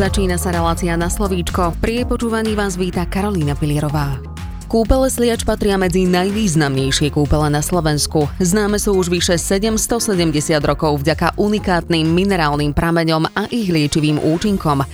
Začína sa relácia na slovíčko. Pri jej počúvaní vás víta Karolína Pilierová. Kúpele Sliač patria medzi najvýznamnejšie kúpele na Slovensku. Známe sú už vyše 770 rokov vďaka unikátnym minerálnym prameňom a ich liečivým účinkom.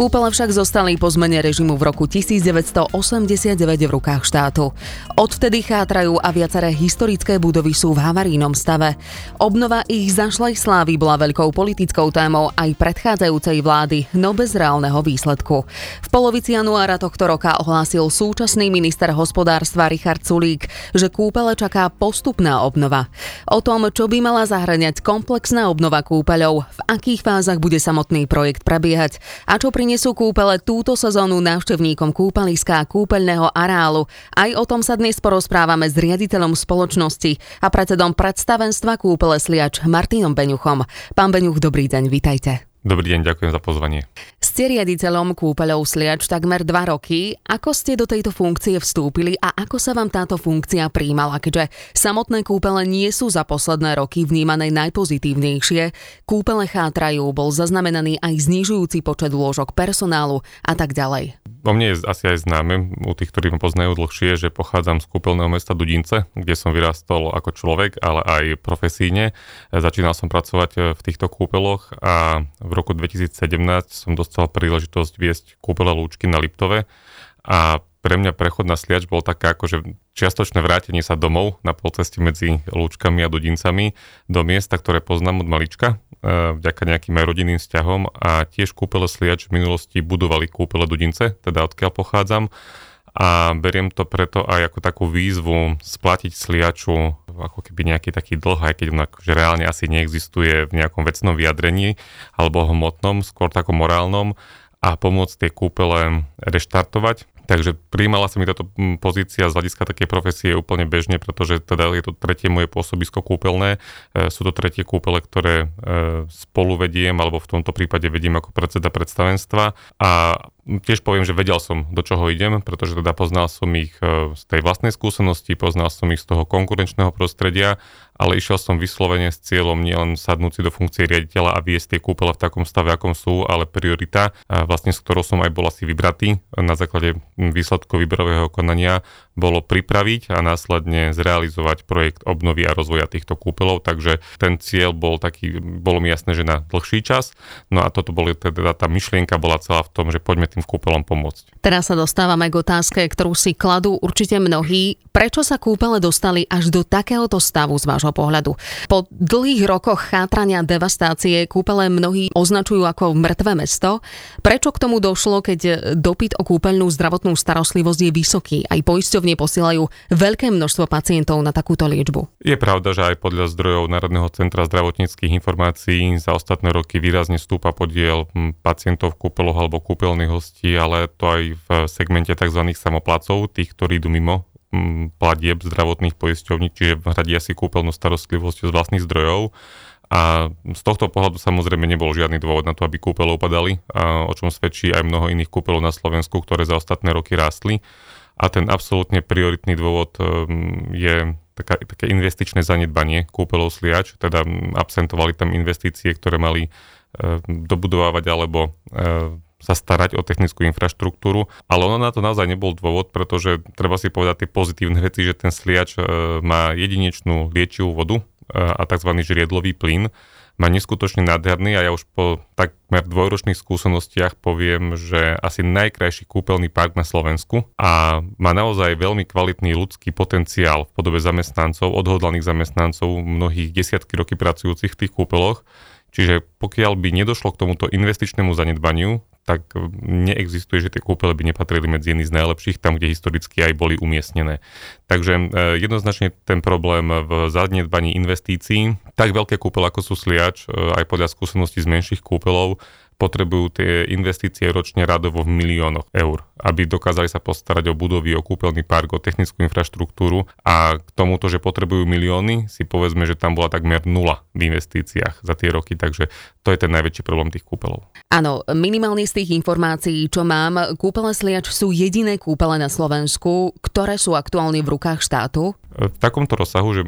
Kúpele však zostali po zmene režimu v roku 1989 v rukách štátu. Odvtedy chátrajú a viaceré historické budovy sú v havarínom stave. Obnova ich zašlej slávy bola veľkou politickou témou aj predchádzajúcej vlády, no bez reálneho výsledku. V polovici januára tohto roka ohlásil súčasný minister hospodárstva Richard Sulík, že kúpele čaká postupná obnova. O tom, čo by mala zahrňať komplexná obnova kúpeľov, v akých fázach bude samotný projekt prebiehať a čo prinesú kúpele túto sezónu návštevníkom kúpaliska a kúpeľného areálu. Aj o tom sa dnes porozprávame s riaditeľom spoločnosti a predsedom predstavenstva kúpele Sliač Martinom Beňuchom. Pán Beňuch, dobrý deň, vítajte. Dobrý deň, ďakujem za pozvanie. Ste riaditeľom kúpeľov Sliač takmer dva roky. Ako ste do tejto funkcie vstúpili a ako sa vám táto funkcia príjmala, keďže samotné kúpele nie sú za posledné roky vnímané najpozitívnejšie, kúpele chátrajú, bol zaznamenaný aj znižujúci počet lôžok personálu a tak ďalej. O mne je asi aj známe, u tých, ktorí ma poznajú dlhšie, že pochádzam z kúpeľného mesta Dudince, kde som vyrastol ako človek, ale aj profesíne. Začínal som pracovať v týchto kúpeloch a v roku 2017 som dostal príležitosť viesť kúpele Lúčky na Liptove a pre mňa prechod na Sliač bol také akože čiastočné vrátenie sa domov na polceste medzi Lúčkami a Dudincami do miesta, ktoré poznám od malička, e, vďaka nejakým aj rodinným vzťahom a tiež kúpele Sliač v minulosti budovali kúpele Dudince, teda odkiaľ pochádzam. A beriem to preto aj ako takú výzvu splatiť sliaču ako keby nejaký taký dlh, aj keď on akože reálne asi neexistuje v nejakom vecnom vyjadrení alebo hmotnom, skôr takom morálnom a pomôcť tie kúpele reštartovať Takže príjmala sa mi táto mm, pozícia z hľadiska také profesie úplne bežne, pretože teda je to tretie moje pôsobisko kúpeľné. E, sú to tretie kúpele, ktoré e, spolu vediem, alebo v tomto prípade vediem ako predseda predstavenstva. A tiež poviem, že vedel som, do čoho idem, pretože teda poznal som ich e, z tej vlastnej skúsenosti, poznal som ich z toho konkurenčného prostredia ale išiel som vyslovene s cieľom nielen sadnúť si do funkcie riaditeľa a viesť tie kúpele v takom stave, akom sú, ale priorita, vlastne s ktorou som aj bol asi vybratý na základe výsledkov výberového konania, bolo pripraviť a následne zrealizovať projekt obnovy a rozvoja týchto kúpelov, takže ten cieľ bol taký, bolo mi jasné, že na dlhší čas, no a toto boli teda tá myšlienka bola celá v tom, že poďme tým kúpelom pomôcť. Teraz sa dostávame k otázke, ktorú si kladú určite mnohí. Prečo sa kúpele dostali až do takéhoto stavu z vášho pohľadu? Po dlhých rokoch chátrania devastácie kúpele mnohí označujú ako mŕtve mesto. Prečo k tomu došlo, keď dopyt o kúpeľnú zdravotnú starostlivosť je vysoký? Aj poisťovne pravidelne posielajú veľké množstvo pacientov na takúto liečbu. Je pravda, že aj podľa zdrojov Národného centra zdravotníckých informácií za ostatné roky výrazne stúpa podiel pacientov v kúpeloch alebo kúpeľných hostí, ale to aj v segmente tzv. samoplacov, tých, ktorí idú mimo platieb zdravotných poisťovní, čiže hradia si kúpeľnú starostlivosť z vlastných zdrojov. A z tohto pohľadu samozrejme nebol žiadny dôvod na to, aby kúpele upadali, a o čom svedčí aj mnoho iných kúpelov na Slovensku, ktoré za ostatné roky rástli a ten absolútne prioritný dôvod um, je taká, také investičné zanedbanie kúpelov sliač, teda absentovali tam investície, ktoré mali uh, dobudovávať alebo uh, sa starať o technickú infraštruktúru, ale ono na to naozaj nebol dôvod, pretože treba si povedať tie pozitívne veci, že ten sliač má jedinečnú liečivú vodu a tzv. žriedlový plyn, má neskutočne nádherný a ja už po takmer dvojročných skúsenostiach poviem, že asi najkrajší kúpeľný park na Slovensku a má naozaj veľmi kvalitný ľudský potenciál v podobe zamestnancov, odhodlaných zamestnancov, mnohých desiatky roky pracujúcich v tých kúpeloch. Čiže pokiaľ by nedošlo k tomuto investičnému zanedbaniu, tak neexistuje, že tie kúpele by nepatrili medzi jedny z najlepších, tam, kde historicky aj boli umiestnené. Takže e, jednoznačne ten problém v zanedbaní investícií, tak veľké kúpele ako sú Sliač, e, aj podľa skúseností z menších kúpelov, potrebujú tie investície ročne radovo v miliónoch eur, aby dokázali sa postarať o budovy, o kúpeľný park, o technickú infraštruktúru a k tomuto, že potrebujú milióny, si povedzme, že tam bola takmer nula v investíciách za tie roky, takže to je ten najväčší problém tých kúpelov. Áno, minimálne z tých informácií, čo mám, kúpele Sliač sú jediné kúpele na Slovensku, ktoré sú aktuálne v rukách štátu? V takomto rozsahu, že,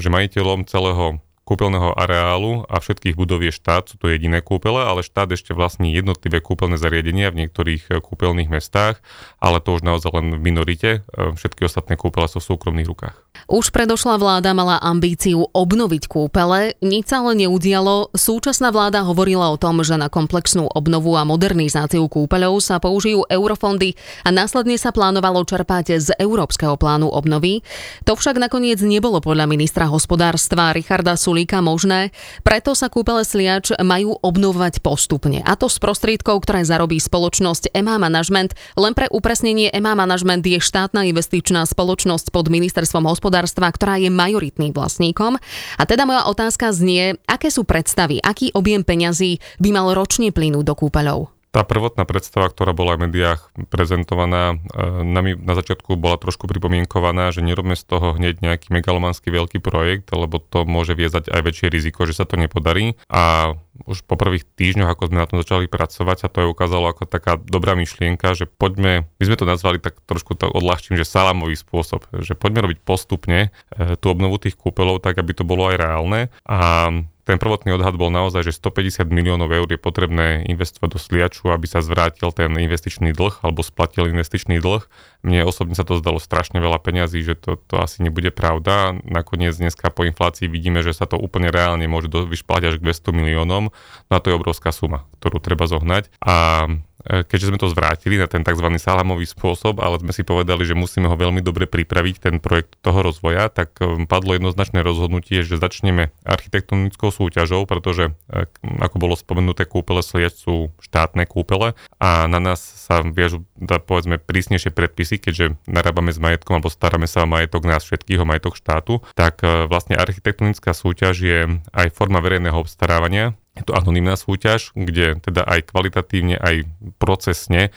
že majiteľom celého kúpeľného areálu a všetkých budov je štát, sú to jediné kúpele, ale štát ešte vlastní jednotlivé kúpeľné zariadenia v niektorých kúpeľných mestách, ale to už naozaj len v minorite. Všetky ostatné kúpele sú v súkromných rukách. Už predošlá vláda mala ambíciu obnoviť kúpele, nič sa ale neudialo. Súčasná vláda hovorila o tom, že na komplexnú obnovu a modernizáciu kúpeľov sa použijú eurofondy a následne sa plánovalo čerpať z Európskeho plánu obnovy. To však nakoniec nebolo podľa ministra hospodárstva Richarda Sulíka možné, preto sa kúpele Sliač majú obnovovať postupne. A to z prostriedkov, ktoré zarobí spoločnosť EMA Management. Len pre upresnenie EMA Management je štátna investičná spoločnosť pod ministerstvom hospodárstva, ktorá je majoritným vlastníkom. A teda moja otázka znie, aké sú predstavy, aký objem peňazí by mal ročne plynúť do kúpeľov? Tá prvotná predstava, ktorá bola v médiách prezentovaná, e, nami na začiatku bola trošku pripomienkovaná, že nerobme z toho hneď nejaký megalomanský veľký projekt, lebo to môže viezať aj väčšie riziko, že sa to nepodarí. A už po prvých týždňoch, ako sme na tom začali pracovať, sa to aj ukázalo ako taká dobrá myšlienka, že poďme, my sme to nazvali tak trošku to odľahčím, že salamový spôsob, že poďme robiť postupne e, tú obnovu tých kúpeľov tak, aby to bolo aj reálne. A ten prvotný odhad bol naozaj, že 150 miliónov eur je potrebné investovať do sliaču, aby sa zvrátil ten investičný dlh alebo splatil investičný dlh. Mne osobne sa to zdalo strašne veľa peňazí, že to, to asi nebude pravda. Nakoniec dneska po inflácii vidíme, že sa to úplne reálne môže vyšplať až k 200 miliónom. No a to je obrovská suma, ktorú treba zohnať. A keďže sme to zvrátili na ten tzv. salamový spôsob, ale sme si povedali, že musíme ho veľmi dobre pripraviť, ten projekt toho rozvoja, tak e, padlo jednoznačné rozhodnutie, že začneme architektonickou súťažou, pretože, e, ako bolo spomenuté, kúpele Sliač sú štátne kúpele a na nás sa viažu, povedzme, prísnejšie predpisy, keďže narábame s majetkom alebo staráme sa o majetok nás všetkých, majetok štátu, tak vlastne architektonická súťaž je aj forma verejného obstarávania, je to anonimná súťaž, kde teda aj kvalitatívne, aj procesne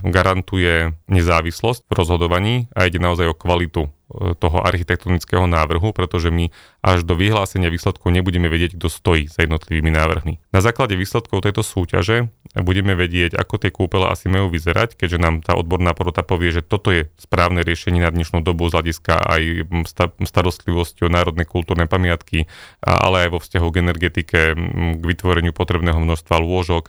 garantuje nezávislosť v rozhodovaní a ide naozaj o kvalitu toho architektonického návrhu, pretože my až do vyhlásenia výsledkov nebudeme vedieť, kto stojí za jednotlivými návrhmi. Na základe výsledkov tejto súťaže budeme vedieť, ako tie kúpele asi majú vyzerať, keďže nám tá odborná porota povie, že toto je správne riešenie na dnešnú dobu z hľadiska aj starostlivosti o národné kultúrne pamiatky, ale aj vo vzťahu k energetike, k vytvoreniu potrebného množstva lôžok,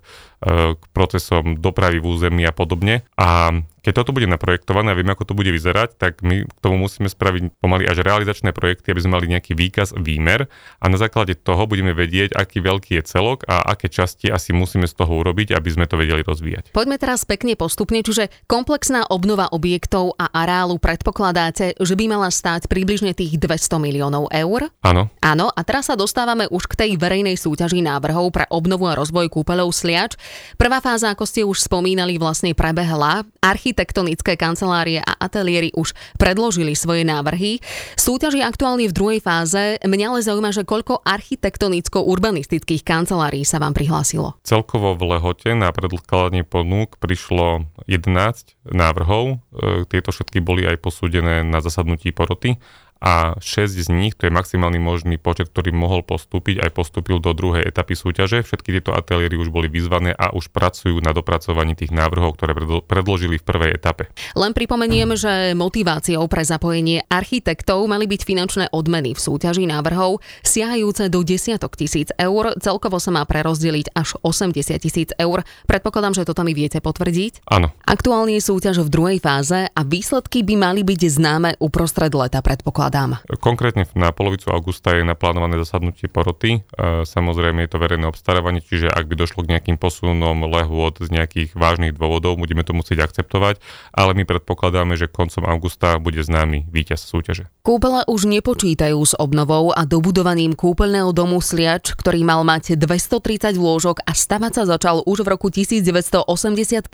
k procesom dopravy v území a podobne. A keď toto bude naprojektované a vieme, ako to bude vyzerať, tak my k tomu musíme spraviť pomaly až realizačné projekty, aby sme mali nejaký výkaz, výmer a na základe toho budeme vedieť, aký veľký je celok a aké časti asi musíme z toho urobiť, aby sme to vedeli rozvíjať. Poďme teraz pekne postupne, čiže komplexná obnova objektov a areálu predpokladáte, že by mala stáť približne tých 200 miliónov eur? Áno. Áno, a teraz sa dostávame už k tej verejnej súťaži návrhov pre obnovu a rozvoj kúpeľov Sliač. Prvá fáza, ako ste už spomínali, vlastne prebehla. Architektonické kancelárie a ateliéry už predložili svoje návrhy. Súťaž je aktuálne v druhej fáze. Mňa ale zaujíma, že koľko architektonicko-urbanistických kancelárií sa vám prihlásilo. Celkovo v lehote na predkladanie ponúk prišlo 11 návrhov. E, tieto všetky boli aj posúdené na zasadnutí poroty a 6 z nich, to je maximálny možný počet, ktorý mohol postúpiť, aj postúpil do druhej etapy súťaže. Všetky tieto ateliéry už boli vyzvané a už pracujú na dopracovaní tých návrhov, ktoré predložili v prvej etape. Len pripomeniem, že motiváciou pre zapojenie architektov mali byť finančné odmeny v súťaži návrhov siahajúce do desiatok tisíc eur. Celkovo sa má prerozdeliť až 80 tisíc eur. Predpokladám, že toto mi viete potvrdiť? Áno. Aktuálne je súťaž v druhej fáze a výsledky by mali byť známe uprostred leta, predpokladám predpokladám. Konkrétne na polovicu augusta je naplánované zasadnutie poroty. E, samozrejme je to verejné obstarávanie, čiže ak by došlo k nejakým posunom lehôd z nejakých vážnych dôvodov, budeme to musieť akceptovať, ale my predpokladáme, že koncom augusta bude známy víťaz súťaže. Kúpele už nepočítajú s obnovou a dobudovaním kúpeľného domu Sliač, ktorý mal mať 230 lôžok a stavať sa začal už v roku 1985.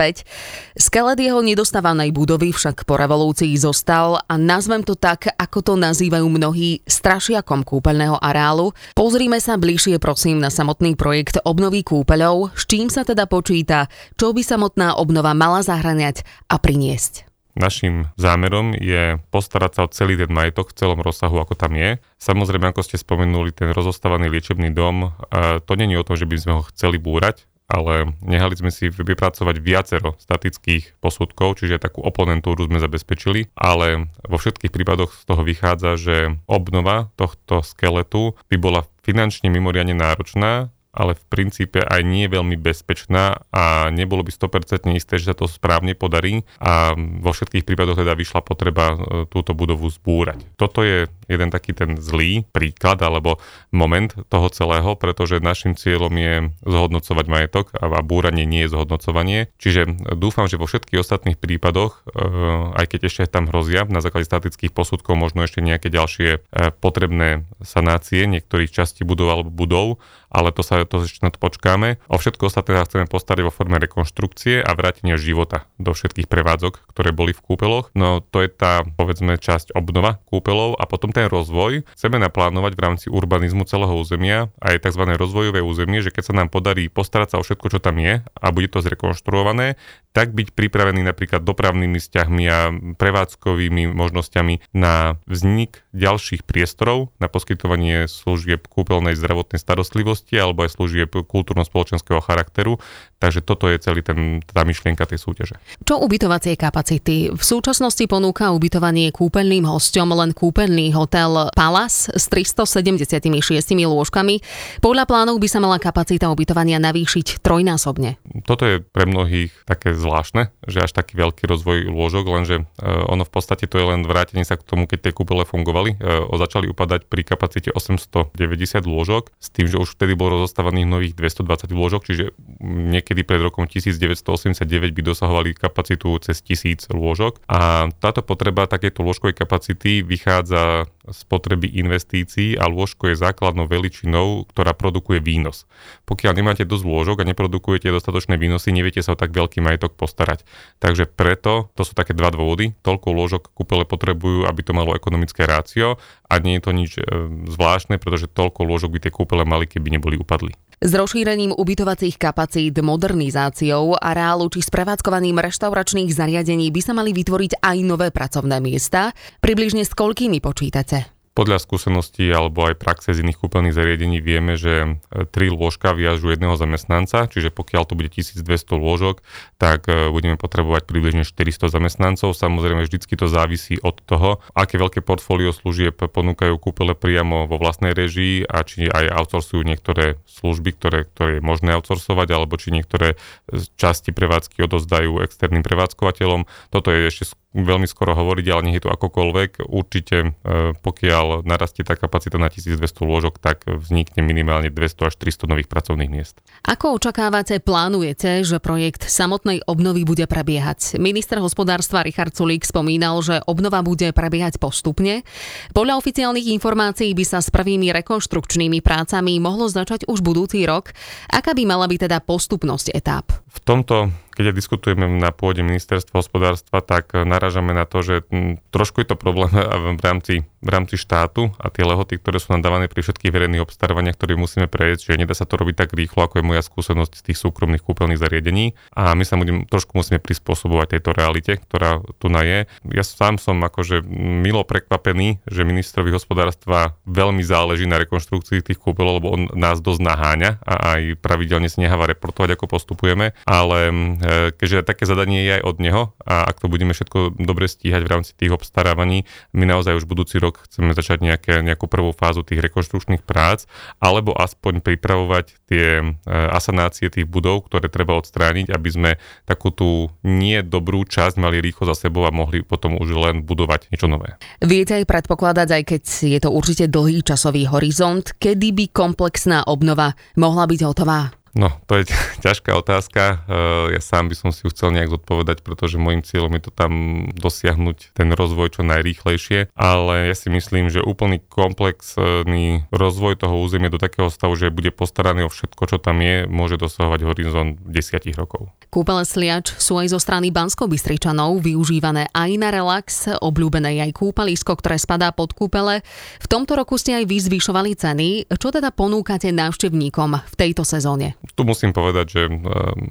Skelet jeho nedostávanej budovy však po revolúcii zostal a nazvem to tak, ako to nazývajú mnohí strašiakom kúpeľného areálu. Pozrime sa bližšie prosím na samotný projekt obnovy kúpeľov, s čím sa teda počíta, čo by samotná obnova mala zahraniať a priniesť. Našim zámerom je postarať sa o celý ten majetok v celom rozsahu, ako tam je. Samozrejme, ako ste spomenuli, ten rozostávaný liečebný dom, to není o tom, že by sme ho chceli búrať, ale nehali sme si vypracovať viacero statických posudkov, čiže takú oponentúru sme zabezpečili, ale vo všetkých prípadoch z toho vychádza, že obnova tohto skeletu by bola finančne mimoriadne náročná ale v princípe aj nie veľmi bezpečná a nebolo by 100% isté, že sa to správne podarí a vo všetkých prípadoch teda vyšla potreba e, túto budovu zbúrať. Toto je jeden taký ten zlý príklad alebo moment toho celého, pretože našim cieľom je zhodnocovať majetok a búranie nie je zhodnocovanie. Čiže dúfam, že vo všetkých ostatných prípadoch, e, aj keď ešte tam hrozia na základe statických posudkov možno ešte nejaké ďalšie e, potrebné sanácie niektorých častí budov alebo budov, ale to sa to ešte na to počkáme. O všetko ostatné sa chceme postarať vo forme rekonštrukcie a vrátenia života do všetkých prevádzok, ktoré boli v kúpeloch. No to je tá, povedzme, časť obnova kúpelov a potom ten rozvoj chceme naplánovať v rámci urbanizmu celého územia a je tzv. rozvojové územie, že keď sa nám podarí postarať sa o všetko, čo tam je a bude to zrekonštruované, tak byť pripravený napríklad dopravnými vzťahmi a prevádzkovými možnosťami na vznik ďalších priestorov na poskytovanie služieb kúpeľnej zdravotnej starostlivosti alebo aj služieb kultúrno-spoločenského charakteru. Takže toto je celý ten, tá myšlienka tej súťaže. Čo ubytovacie kapacity? V súčasnosti ponúka ubytovanie kúpeľným hosťom len kúpeľný hotel Palace s 376 lôžkami. Podľa plánov by sa mala kapacita ubytovania navýšiť trojnásobne. Toto je pre mnohých také zvláštne, že až taký veľký rozvoj lôžok, lenže e, ono v podstate to je len vrátenie sa k tomu, keď tie kúpele fungovali. E, začali upadať pri kapacite 890 lôžok, s tým, že už vtedy bolo rozostávaných nových 220 lôžok, čiže niekedy pred rokom 1989 by dosahovali kapacitu cez 1000 lôžok. A táto potreba takéto lôžkovej kapacity vychádza z potreby investícií a lôžko je základnou veličinou, ktorá produkuje výnos. Pokiaľ nemáte dosť lôžok a neprodukujete dostatočné výnosy, neviete sa o tak veľký majetok postarať. Takže preto, to sú také dva dôvody, toľko lôžok kúpele potrebujú, aby to malo ekonomické rácio a nie je to nič e, zvláštne, pretože toľko lôžok by tie kúpele mali, keby neboli upadli. S rozšírením ubytovacích kapacít, modernizáciou areálu či sprevádzkovaním reštauračných zariadení by sa mali vytvoriť aj nové pracovné miesta. Približne s koľkými počítate? Podľa skúseností alebo aj praxe z iných kúpeľných zariadení vieme, že e, tri lôžka viažu jedného zamestnanca, čiže pokiaľ to bude 1200 lôžok, tak e, budeme potrebovať približne 400 zamestnancov. Samozrejme, vždycky to závisí od toho, aké veľké portfólio služieb ponúkajú kúpele priamo vo vlastnej režii a či aj outsourcujú niektoré služby, ktoré, ktoré je možné outsourcovať, alebo či niektoré časti prevádzky odozdajú externým prevádzkovateľom. Toto je ešte veľmi skoro hovoriť, ale nech je to akokoľvek. Určite, e, pokiaľ narastie tá kapacita na 1200 lôžok, tak vznikne minimálne 200 až 300 nových pracovných miest. Ako očakávate, plánujete, že projekt samotnej obnovy bude prebiehať? Minister hospodárstva Richard Sulík spomínal, že obnova bude prebiehať postupne. Podľa oficiálnych informácií by sa s prvými rekonštrukčnými prácami mohlo začať už budúci rok. Aká by mala byť teda postupnosť etáp? V tomto keď diskutujeme na pôde ministerstva hospodárstva, tak naražame na to, že trošku je to problém v rámci, v rámci štátu a tie lehoty, ktoré sú nám pri všetkých verejných obstarávaniach, ktoré musíme prejsť, že nedá sa to robiť tak rýchlo, ako je moja skúsenosť z tých súkromných kúpeľných zariadení. A my sa budem, trošku musíme prispôsobovať tejto realite, ktorá tu na je. Ja sám som akože milo prekvapený, že ministrovi hospodárstva veľmi záleží na rekonštrukcii tých kúpeľov, lebo on nás dosť naháňa a aj pravidelne si necháva reportovať, ako postupujeme, ale E, keďže také zadanie je aj od neho a ak to budeme všetko dobre stíhať v rámci tých obstarávaní, my naozaj už budúci rok chceme začať nejaké, nejakú prvú fázu tých rekonštrukčných prác, alebo aspoň pripravovať tie e, asanácie tých budov, ktoré treba odstrániť, aby sme takú tú nie dobrú časť mali rýchlo za sebou a mohli potom už len budovať niečo nové. Viete aj predpokladať, aj keď je to určite dlhý časový horizont, kedy by komplexná obnova mohla byť hotová? No, to je ťažká otázka. Eh, ja sám by som si ju chcel nejak zodpovedať, pretože môjim cieľom je to tam dosiahnuť ten rozvoj čo najrýchlejšie, ale ja si myslím, že úplný komplexný rozvoj toho územia do takého stavu, že bude postaraný o všetko, čo tam je, môže dosahovať horizont desiatich rokov. Kúpele Sliač sú aj zo strany bansko bystričanov využívané aj na relax, obľúbené aj kúpalisko, ktoré spadá pod kúpele. V tomto roku ste aj vy zvyšovali ceny. Čo teda ponúkate návštevníkom v tejto sezóne? Tu musím povedať, že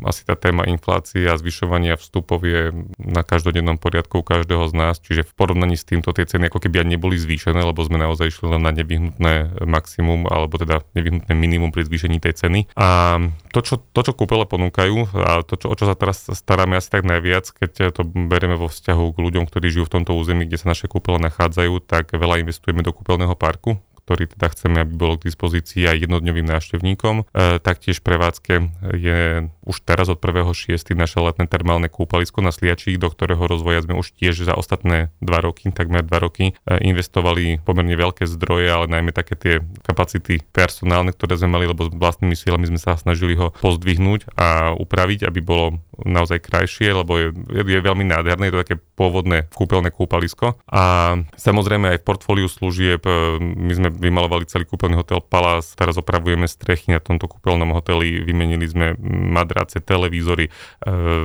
asi tá téma inflácie a zvyšovania vstupov je na každodennom poriadku každého z nás, čiže v porovnaní s týmto tie ceny ako keby ani neboli zvýšené, lebo sme naozaj išli len na nevyhnutné maximum, alebo teda nevyhnutné minimum pri zvýšení tej ceny. A to, čo, to, čo kúpele ponúkajú a to, čo, o čo sa teraz staráme asi tak najviac, keď to berieme vo vzťahu k ľuďom, ktorí žijú v tomto území, kde sa naše kúpele nachádzajú, tak veľa investujeme do kúpeľného parku, ktorý teda chceme, aby bolo k dispozícii aj jednodňovým návštevníkom. E, taktiež prevádzke je už teraz od 1.6. naše letné termálne kúpalisko na Sliačí, do ktorého rozvoja sme už tiež za ostatné dva roky, takmer dva roky, e, investovali pomerne veľké zdroje, ale najmä také tie kapacity personálne, ktoré sme mali, lebo s vlastnými sílami sme sa snažili ho pozdvihnúť a upraviť, aby bolo naozaj krajšie, lebo je, je veľmi nádherné, je to také pôvodné kúpeľné kúpalisko. A samozrejme aj v portfóliu služieb e, my sme vymalovali celý kúpeľný hotel Palace, teraz opravujeme strechy na tomto kúpeľnom hoteli, vymenili sme madrace, televízory, e,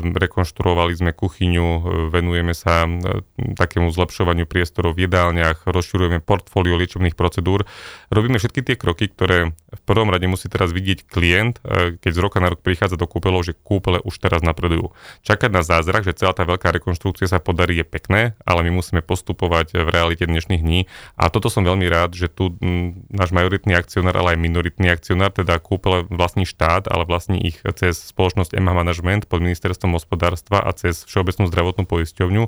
rekonštruovali sme kuchyňu, e, venujeme sa takému zlepšovaniu priestorov v jedálniach, rozširujeme portfólio liečebných procedúr. Robíme všetky tie kroky, ktoré v prvom rade musí teraz vidieť klient, keď z roka na rok prichádza do kúpeľov, že kúpele už teraz na napredujú. Čakať na zázrak, že celá tá veľká rekonštrukcia sa podarí je pekné, ale my musíme postupovať v realite dnešných dní. A toto som veľmi rád, že tu náš majoritný akcionár, ale aj minoritný akcionár, teda kúpil vlastní štát, ale vlastní ich cez spoločnosť EMA Management pod ministerstvom hospodárstva a cez Všeobecnú zdravotnú poisťovňu.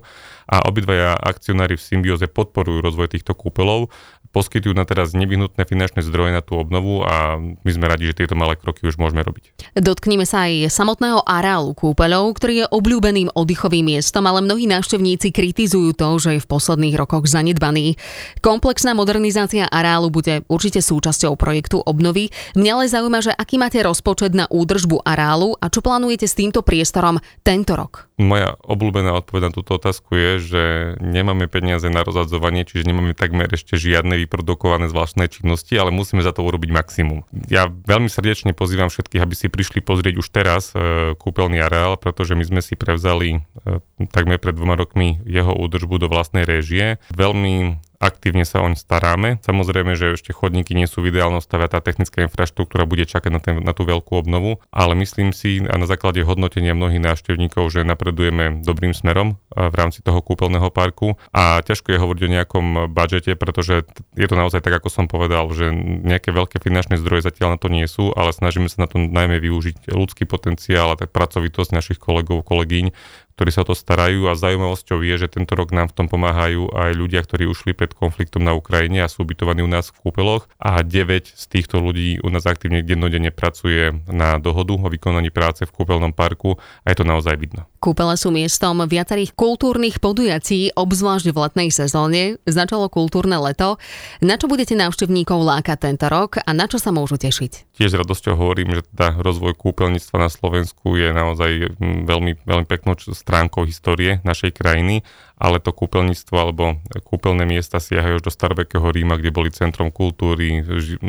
A obidvaja akcionári v symbióze podporujú rozvoj týchto kúpelov poskytujú na teraz nevyhnutné finančné zdroje na tú obnovu a my sme radi, že tieto malé kroky už môžeme robiť. Dotknime sa aj samotného areálu kúpeľov, ktorý je obľúbeným oddychovým miestom, ale mnohí návštevníci kritizujú to, že je v posledných rokoch zanedbaný. Komplexná modernizácia areálu bude určite súčasťou projektu obnovy. Mňa ale zaujíma, že aký máte rozpočet na údržbu areálu a čo plánujete s týmto priestorom tento rok? Moja obľúbená odpoveď na túto otázku je, že nemáme peniaze na rozhadzovanie, čiže nemáme takmer ešte žiadne vyprodukované zvláštne činnosti, ale musíme za to urobiť maximum. Ja veľmi srdečne pozývam všetkých, aby si prišli pozrieť už teraz e, kúpeľný areál, pretože my sme si prevzali e, takmer pred dvoma rokmi jeho údržbu do vlastnej réžie. Veľmi aktívne sa oň staráme. Samozrejme, že ešte chodníky nie sú v ideálnom stave, tá technická infraštruktúra bude čakať na, ten, na tú veľkú obnovu, ale myslím si a na základe hodnotenia mnohých návštevníkov, že napredujeme dobrým smerom v rámci toho kúpeľného parku a ťažko je hovoriť o nejakom budžete, pretože je to naozaj tak, ako som povedal, že nejaké veľké finančné zdroje zatiaľ na to nie sú, ale snažíme sa na to najmä využiť ľudský potenciál a tak pracovitosť našich kolegov, kolegyň, ktorí sa o to starajú a zaujímavosťou je, že tento rok nám v tom pomáhajú aj ľudia, ktorí ušli pred konfliktom na Ukrajine a sú ubytovaní u nás v kúpeloch a 9 z týchto ľudí u nás aktívne dennodenne pracuje na dohodu o vykonaní práce v kúpeľnom parku a je to naozaj vidno. Kúpele sú miestom viacerých kultúrnych podujatí, obzvlášť v letnej sezóne. Začalo kultúrne leto. Na čo budete návštevníkov lákať tento rok a na čo sa môžu tešiť? Tiež radosťou hovorím, že teda rozvoj kúpeľníctva na Slovensku je naozaj mm, veľmi, veľmi peknou stránkou histórie našej krajiny ale to kúpeľníctvo alebo kúpeľné miesta siahajú už do starovekého Ríma, kde boli centrom kultúry,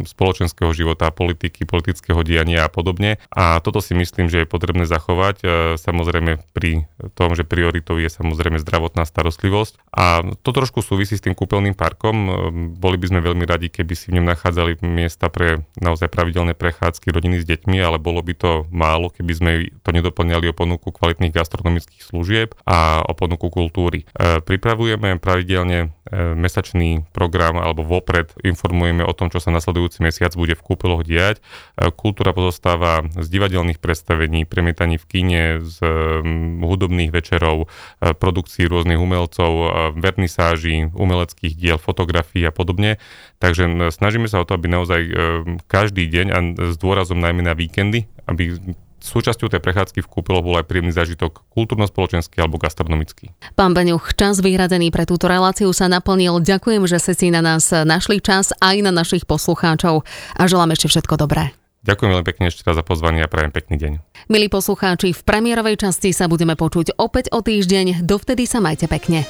spoločenského života, politiky, politického diania a podobne. A toto si myslím, že je potrebné zachovať. E, samozrejme pri tom, že prioritou je samozrejme zdravotná starostlivosť. A to trošku súvisí s tým kúpeľným parkom. E, boli by sme veľmi radi, keby si v ňom nachádzali miesta pre naozaj pravidelné prechádzky rodiny s deťmi, ale bolo by to málo, keby sme to nedoplňali o ponuku kvalitných gastronomických služieb a o ponuku kultúry. E, pripravujeme pravidelne e, mesačný program alebo vopred informujeme o tom, čo sa nasledujúci mesiac bude v kúpeloch diať. E, kultúra pozostáva z divadelných predstavení, premietaní v kine, z hudobných večerov, produkcií rôznych umelcov, vernisáží, umeleckých diel, fotografií a podobne. Takže snažíme sa o to, aby naozaj každý deň a s dôrazom najmä na víkendy, aby súčasťou tej prechádzky v kúpelo bol aj príjemný zážitok kultúrno-spoločenský alebo gastronomický. Pán Beňuch, čas vyhradený pre túto reláciu sa naplnil. Ďakujem, že ste si na nás našli čas aj na našich poslucháčov a želám ešte všetko dobré. Ďakujem veľmi pekne ešte raz za pozvanie a prajem pekný deň. Milí poslucháči, v premiérovej časti sa budeme počuť opäť o týždeň. Dovtedy sa majte pekne.